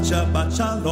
Shabbat, Shabbat, Shabbat, Shabbat,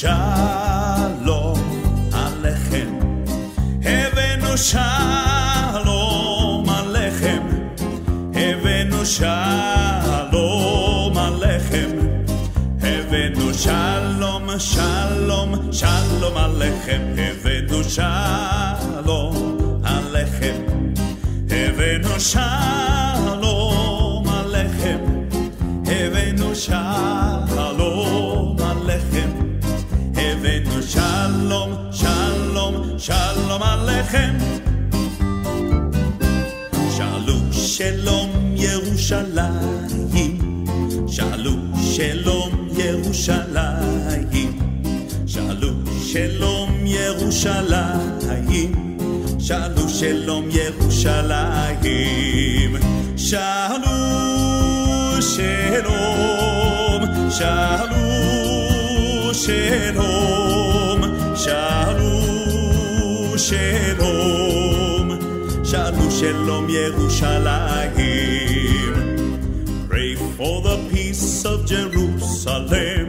shalom alechem. Abenu shalom alechem. Abenu shalom alechem. Abenu shalom, shalom, shalom alechem. Abenu shalom alechem. Abenu shalom alechem. Abenu shalom. שלום עליכם. שאלו שלום ירושלים, שאלו שלום ירושלים, שאלו שלום ירושלים, שאלו שלום ירושלים, שאלו שלום, שאלו שלום, שלום, שאלו שלום ירושלים. Pray for the peace of Jerusalem.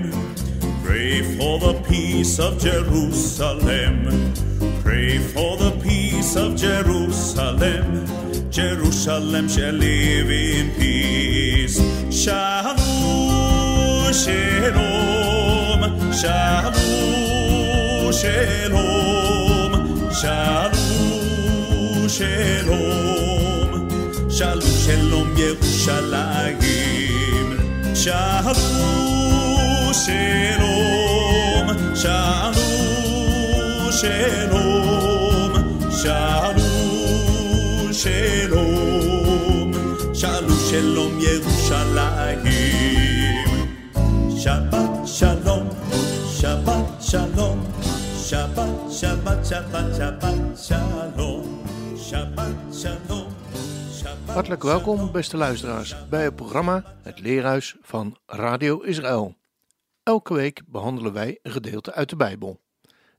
Pray for the peace of Jerusalem. Pray for the peace of Jerusalem. Jerusalem shall live in peace. Shalom, shalom, shalom, Shalom, shalom, shalom. Shalom, shalom, Yerushalayim. Shalom, shalom, shalom, shalom, shalom, shalom, shalom, Shabbat, Shabbat, Shabbat, Shabbat, shalom, Shabbat, shalom. Hartelijk welkom, beste luisteraars, bij het programma Het Leerhuis van Radio Israël. Elke week behandelen wij een gedeelte uit de Bijbel.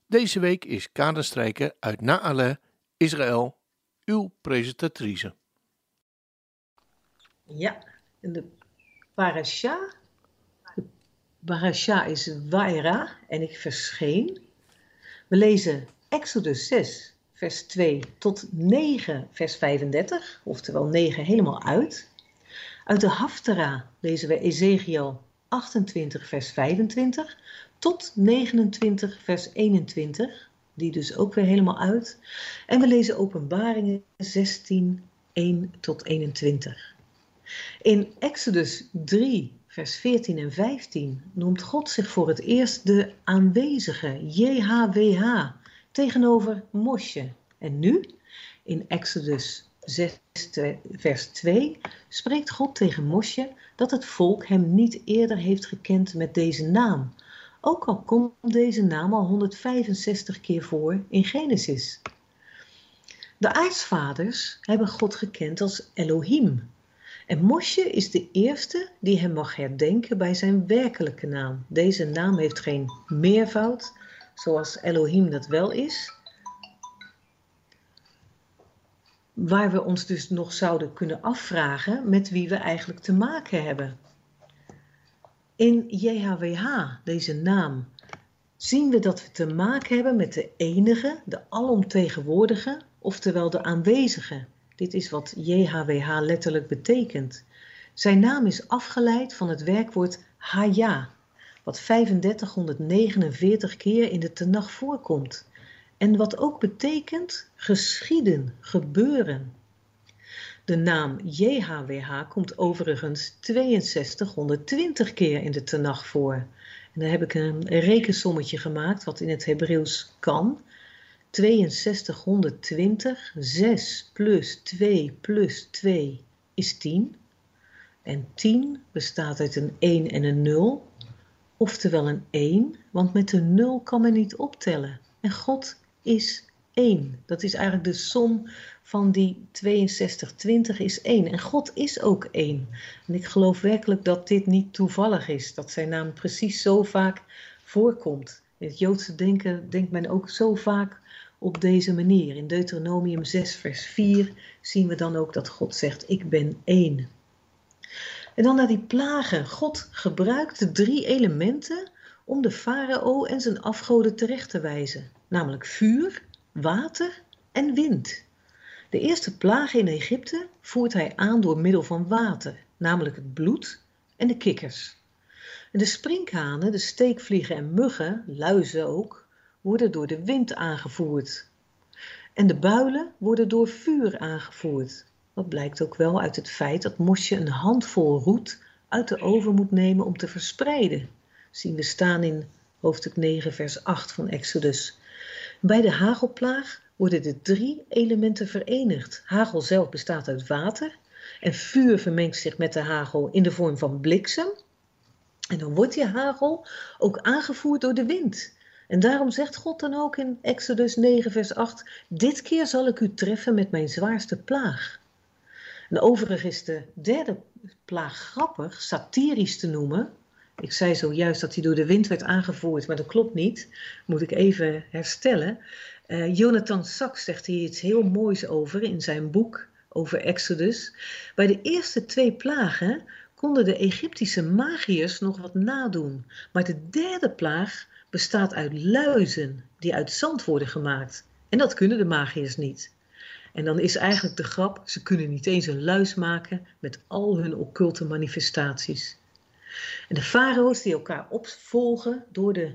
Deze week is kaderstrijker uit Naale, Israël, uw presentatrice. Ja, en de parasha, de parasha is Waira en ik verscheen. We lezen Exodus 6, vers 2 tot 9, vers 35, oftewel 9 helemaal uit. Uit de Haftara lezen we Ezekiel 28, vers 25 tot 29, vers 21, die dus ook weer helemaal uit. En we lezen Openbaringen 16, 1 tot 21. In Exodus 3, vers 14 en 15 noemt God zich voor het eerst de aanwezige JHWH tegenover Mosje. En nu, in Exodus 6, vers 2, spreekt God tegen Mosje dat het volk hem niet eerder heeft gekend met deze naam. Ook al komt deze naam al 165 keer voor in Genesis. De aartsvaders hebben God gekend als Elohim. En Mosje is de eerste die hem mag herdenken bij zijn werkelijke naam. Deze naam heeft geen meervoud, zoals Elohim dat wel is. Waar we ons dus nog zouden kunnen afvragen met wie we eigenlijk te maken hebben. In JHWH, deze naam, zien we dat we te maken hebben met de enige, de alomtegenwoordige, oftewel de aanwezige. Dit is wat JHWH letterlijk betekent. Zijn naam is afgeleid van het werkwoord Haya, wat 3549 keer in de Tenach voorkomt. En wat ook betekent geschieden, gebeuren. De naam JHWH komt overigens 6220 keer in de Tenach voor. En dan heb ik een rekensommetje gemaakt, wat in het Hebreeuws kan. 6220, 6 plus 2 plus 2 is 10. En 10 bestaat uit een 1 en een 0, oftewel een 1, want met een 0 kan men niet optellen. En God is 1. Dat is eigenlijk de som van die 6220 is 1. En God is ook 1. En ik geloof werkelijk dat dit niet toevallig is, dat zijn naam precies zo vaak voorkomt. In het Joodse denken denkt men ook zo vaak op deze manier. In Deuteronomium 6, vers 4 zien we dan ook dat God zegt: Ik ben één. En dan naar die plagen. God gebruikt drie elementen om de farao en zijn afgoden terecht te wijzen, namelijk vuur, water en wind. De eerste plaag in Egypte voert hij aan door middel van water, namelijk het bloed en de kikkers. En de sprinkhanen, de steekvliegen en muggen, luizen ook, worden door de wind aangevoerd. En de builen worden door vuur aangevoerd. Dat blijkt ook wel uit het feit dat Mosje een handvol roet uit de oven moet nemen om te verspreiden. Zien we staan in hoofdstuk 9, vers 8 van Exodus. Bij de hagelplaag worden de drie elementen verenigd. Hagel zelf bestaat uit water en vuur vermengt zich met de hagel in de vorm van bliksem. En dan wordt die hagel ook aangevoerd door de wind. En daarom zegt God dan ook in Exodus 9, vers 8: Dit keer zal ik u treffen met mijn zwaarste plaag. En overigens is de derde plaag grappig, satirisch te noemen. Ik zei zojuist dat hij door de wind werd aangevoerd, maar dat klopt niet. Moet ik even herstellen. Uh, Jonathan Sachs zegt hier iets heel moois over in zijn boek over Exodus. Bij de eerste twee plagen konden de Egyptische magiërs nog wat nadoen. Maar de derde plaag bestaat uit luizen die uit zand worden gemaakt. En dat kunnen de magiërs niet. En dan is eigenlijk de grap, ze kunnen niet eens een luis maken met al hun occulte manifestaties. En de farao's die elkaar opvolgen door de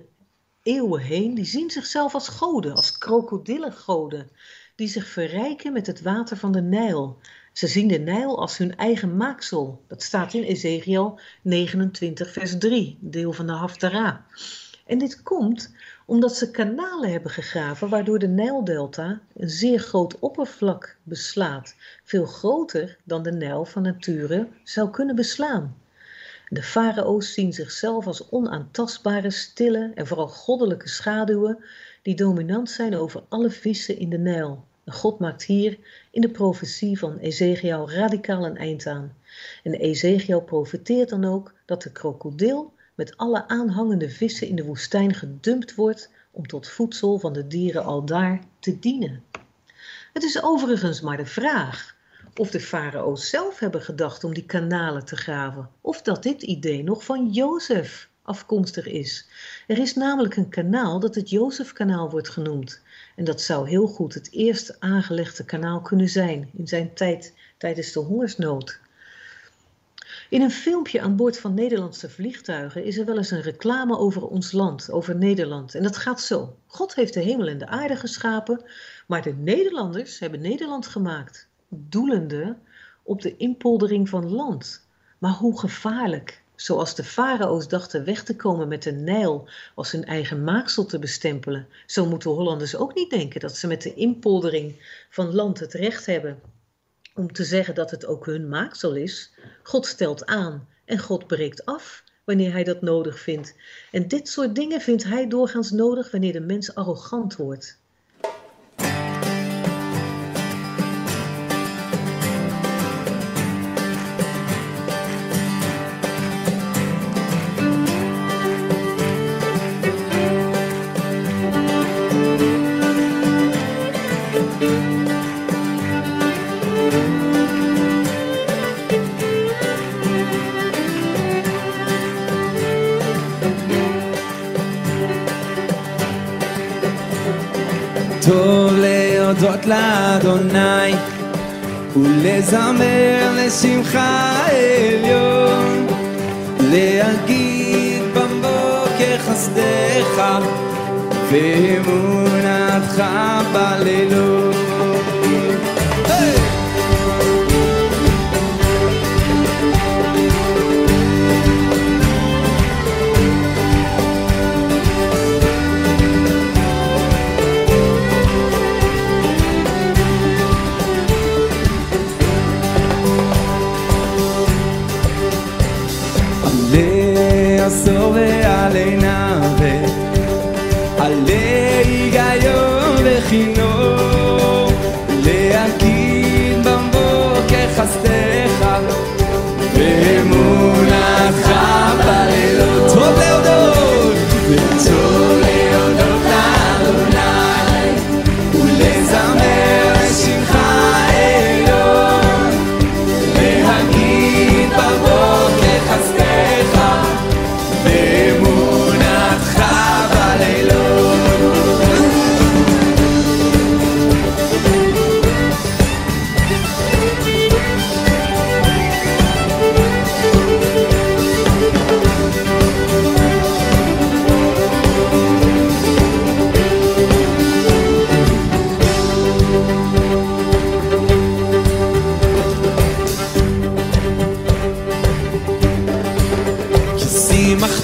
eeuwen heen, die zien zichzelf als goden, als krokodillengoden, die zich verrijken met het water van de Nijl. Ze zien de Nijl als hun eigen maaksel. Dat staat in Ezekiel 29, vers 3, deel van de Haftara. En dit komt omdat ze kanalen hebben gegraven waardoor de Nijldelta een zeer groot oppervlak beslaat, veel groter dan de Nijl van nature zou kunnen beslaan. De farao's zien zichzelf als onaantastbare, stille en vooral goddelijke schaduwen die dominant zijn over alle vissen in de Nijl. En God maakt hier in de profetie van Ezekiel radicaal een eind aan. En Ezekiel profeteert dan ook dat de krokodil met alle aanhangende vissen in de woestijn gedumpt wordt om tot voedsel van de dieren al daar te dienen. Het is overigens maar de vraag of de farao's zelf hebben gedacht om die kanalen te graven, of dat dit idee nog van Jozef afkomstig is. Er is namelijk een kanaal dat het Jozefkanaal wordt genoemd. En dat zou heel goed het eerst aangelegde kanaal kunnen zijn in zijn tijd tijdens de hongersnood. In een filmpje aan boord van Nederlandse vliegtuigen is er wel eens een reclame over ons land, over Nederland. En dat gaat zo. God heeft de hemel en de aarde geschapen, maar de Nederlanders hebben Nederland gemaakt, doelende op de inpoldering van land. Maar hoe gevaarlijk. Zoals de farao's dachten weg te komen met de Nijl als hun eigen maaksel te bestempelen, zo moeten Hollanders ook niet denken dat ze met de inpoldering van land het recht hebben om te zeggen dat het ook hun maaksel is. God stelt aan en God breekt af wanneer hij dat nodig vindt. En dit soort dingen vindt hij doorgaans nodig wanneer de mens arrogant wordt. טוב להודות לאדוני ולזמר לשמחה עליון להגיד בבוקר חסדך ואמונתך בלילות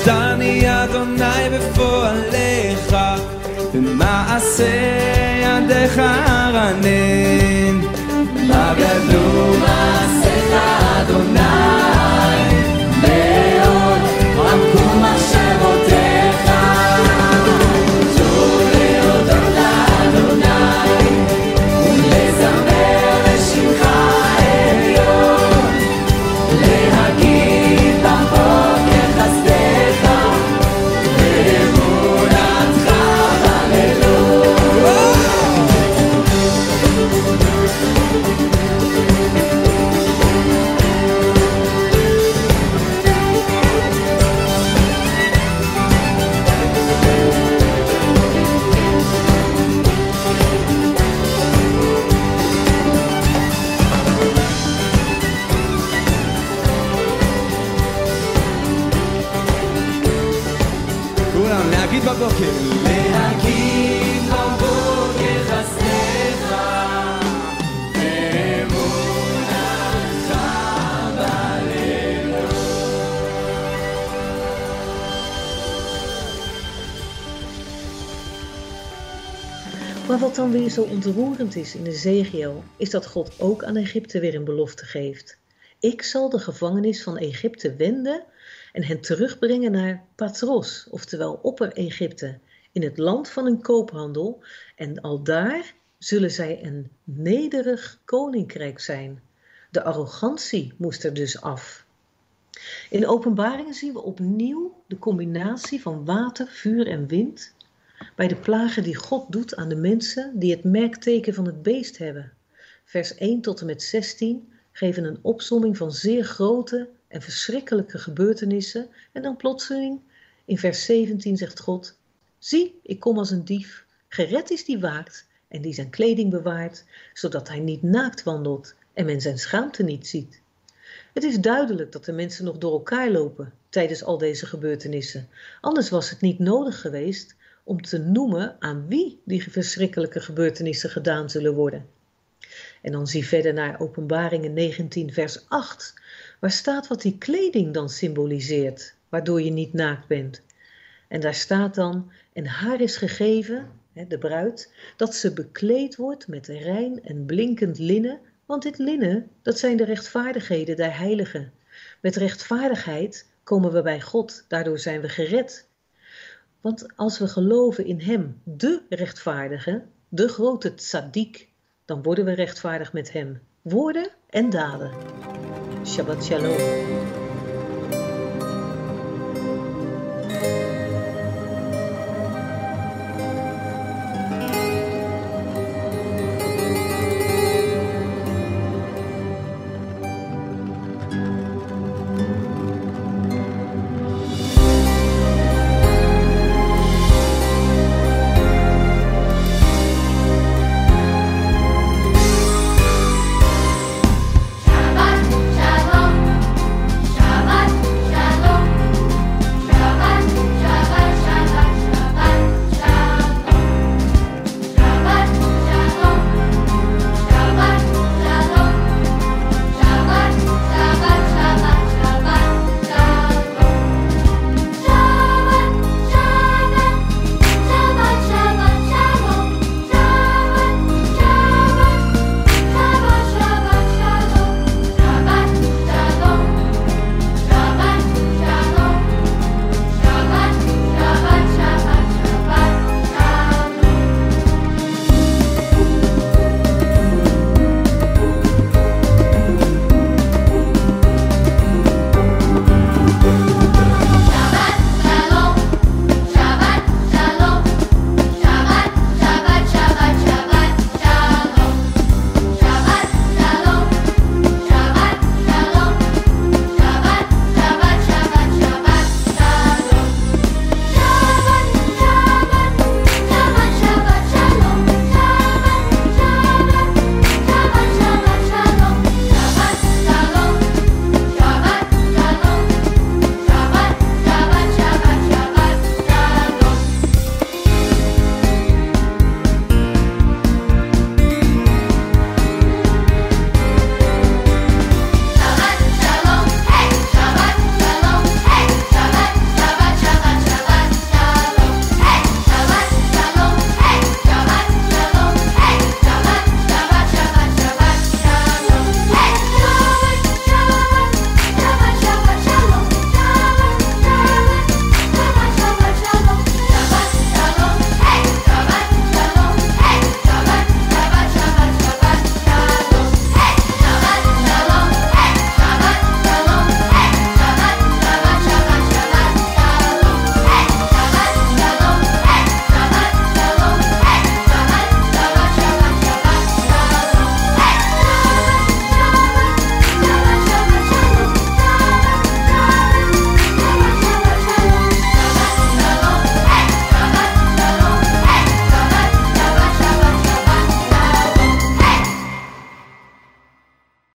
שימחתני אדוני בפועליך במעשה ידיך ארנן מה גדלו מעשיך אדוני להגיד בבוקר. להגיד בבוקר חסדיך ואמונתך בלילות. Maar wat dan weer zo ontroerend is in Ezekiel, is dat God ook aan Egypte weer een belofte geeft. Ik zal de gevangenis van Egypte wenden en hen terugbrengen naar Patros, oftewel Opper-Egypte, in het land van een koophandel, en al daar zullen zij een nederig koninkrijk zijn. De arrogantie moest er dus af. In openbaringen zien we opnieuw de combinatie van water, vuur en wind bij de plagen die God doet aan de mensen die het merkteken van het beest hebben. Vers 1 tot en met 16 geven een opsomming van zeer grote en verschrikkelijke gebeurtenissen en dan plotseling in vers 17 zegt God: Zie, ik kom als een dief. Gered is die waakt en die zijn kleding bewaart, zodat hij niet naakt wandelt en men zijn schaamte niet ziet. Het is duidelijk dat de mensen nog door elkaar lopen tijdens al deze gebeurtenissen. Anders was het niet nodig geweest om te noemen aan wie die verschrikkelijke gebeurtenissen gedaan zullen worden. En dan zie verder naar Openbaringen 19, vers 8, waar staat wat die kleding dan symboliseert, waardoor je niet naakt bent. En daar staat dan, en haar is gegeven, de bruid, dat ze bekleed wordt met rein en blinkend linnen, want dit linnen, dat zijn de rechtvaardigheden der heiligen. Met rechtvaardigheid komen we bij God, daardoor zijn we gered. Want als we geloven in Hem, de rechtvaardige, de grote tzaddik, dan worden we rechtvaardig met Hem. Woorden en daden. Shabbat shalom.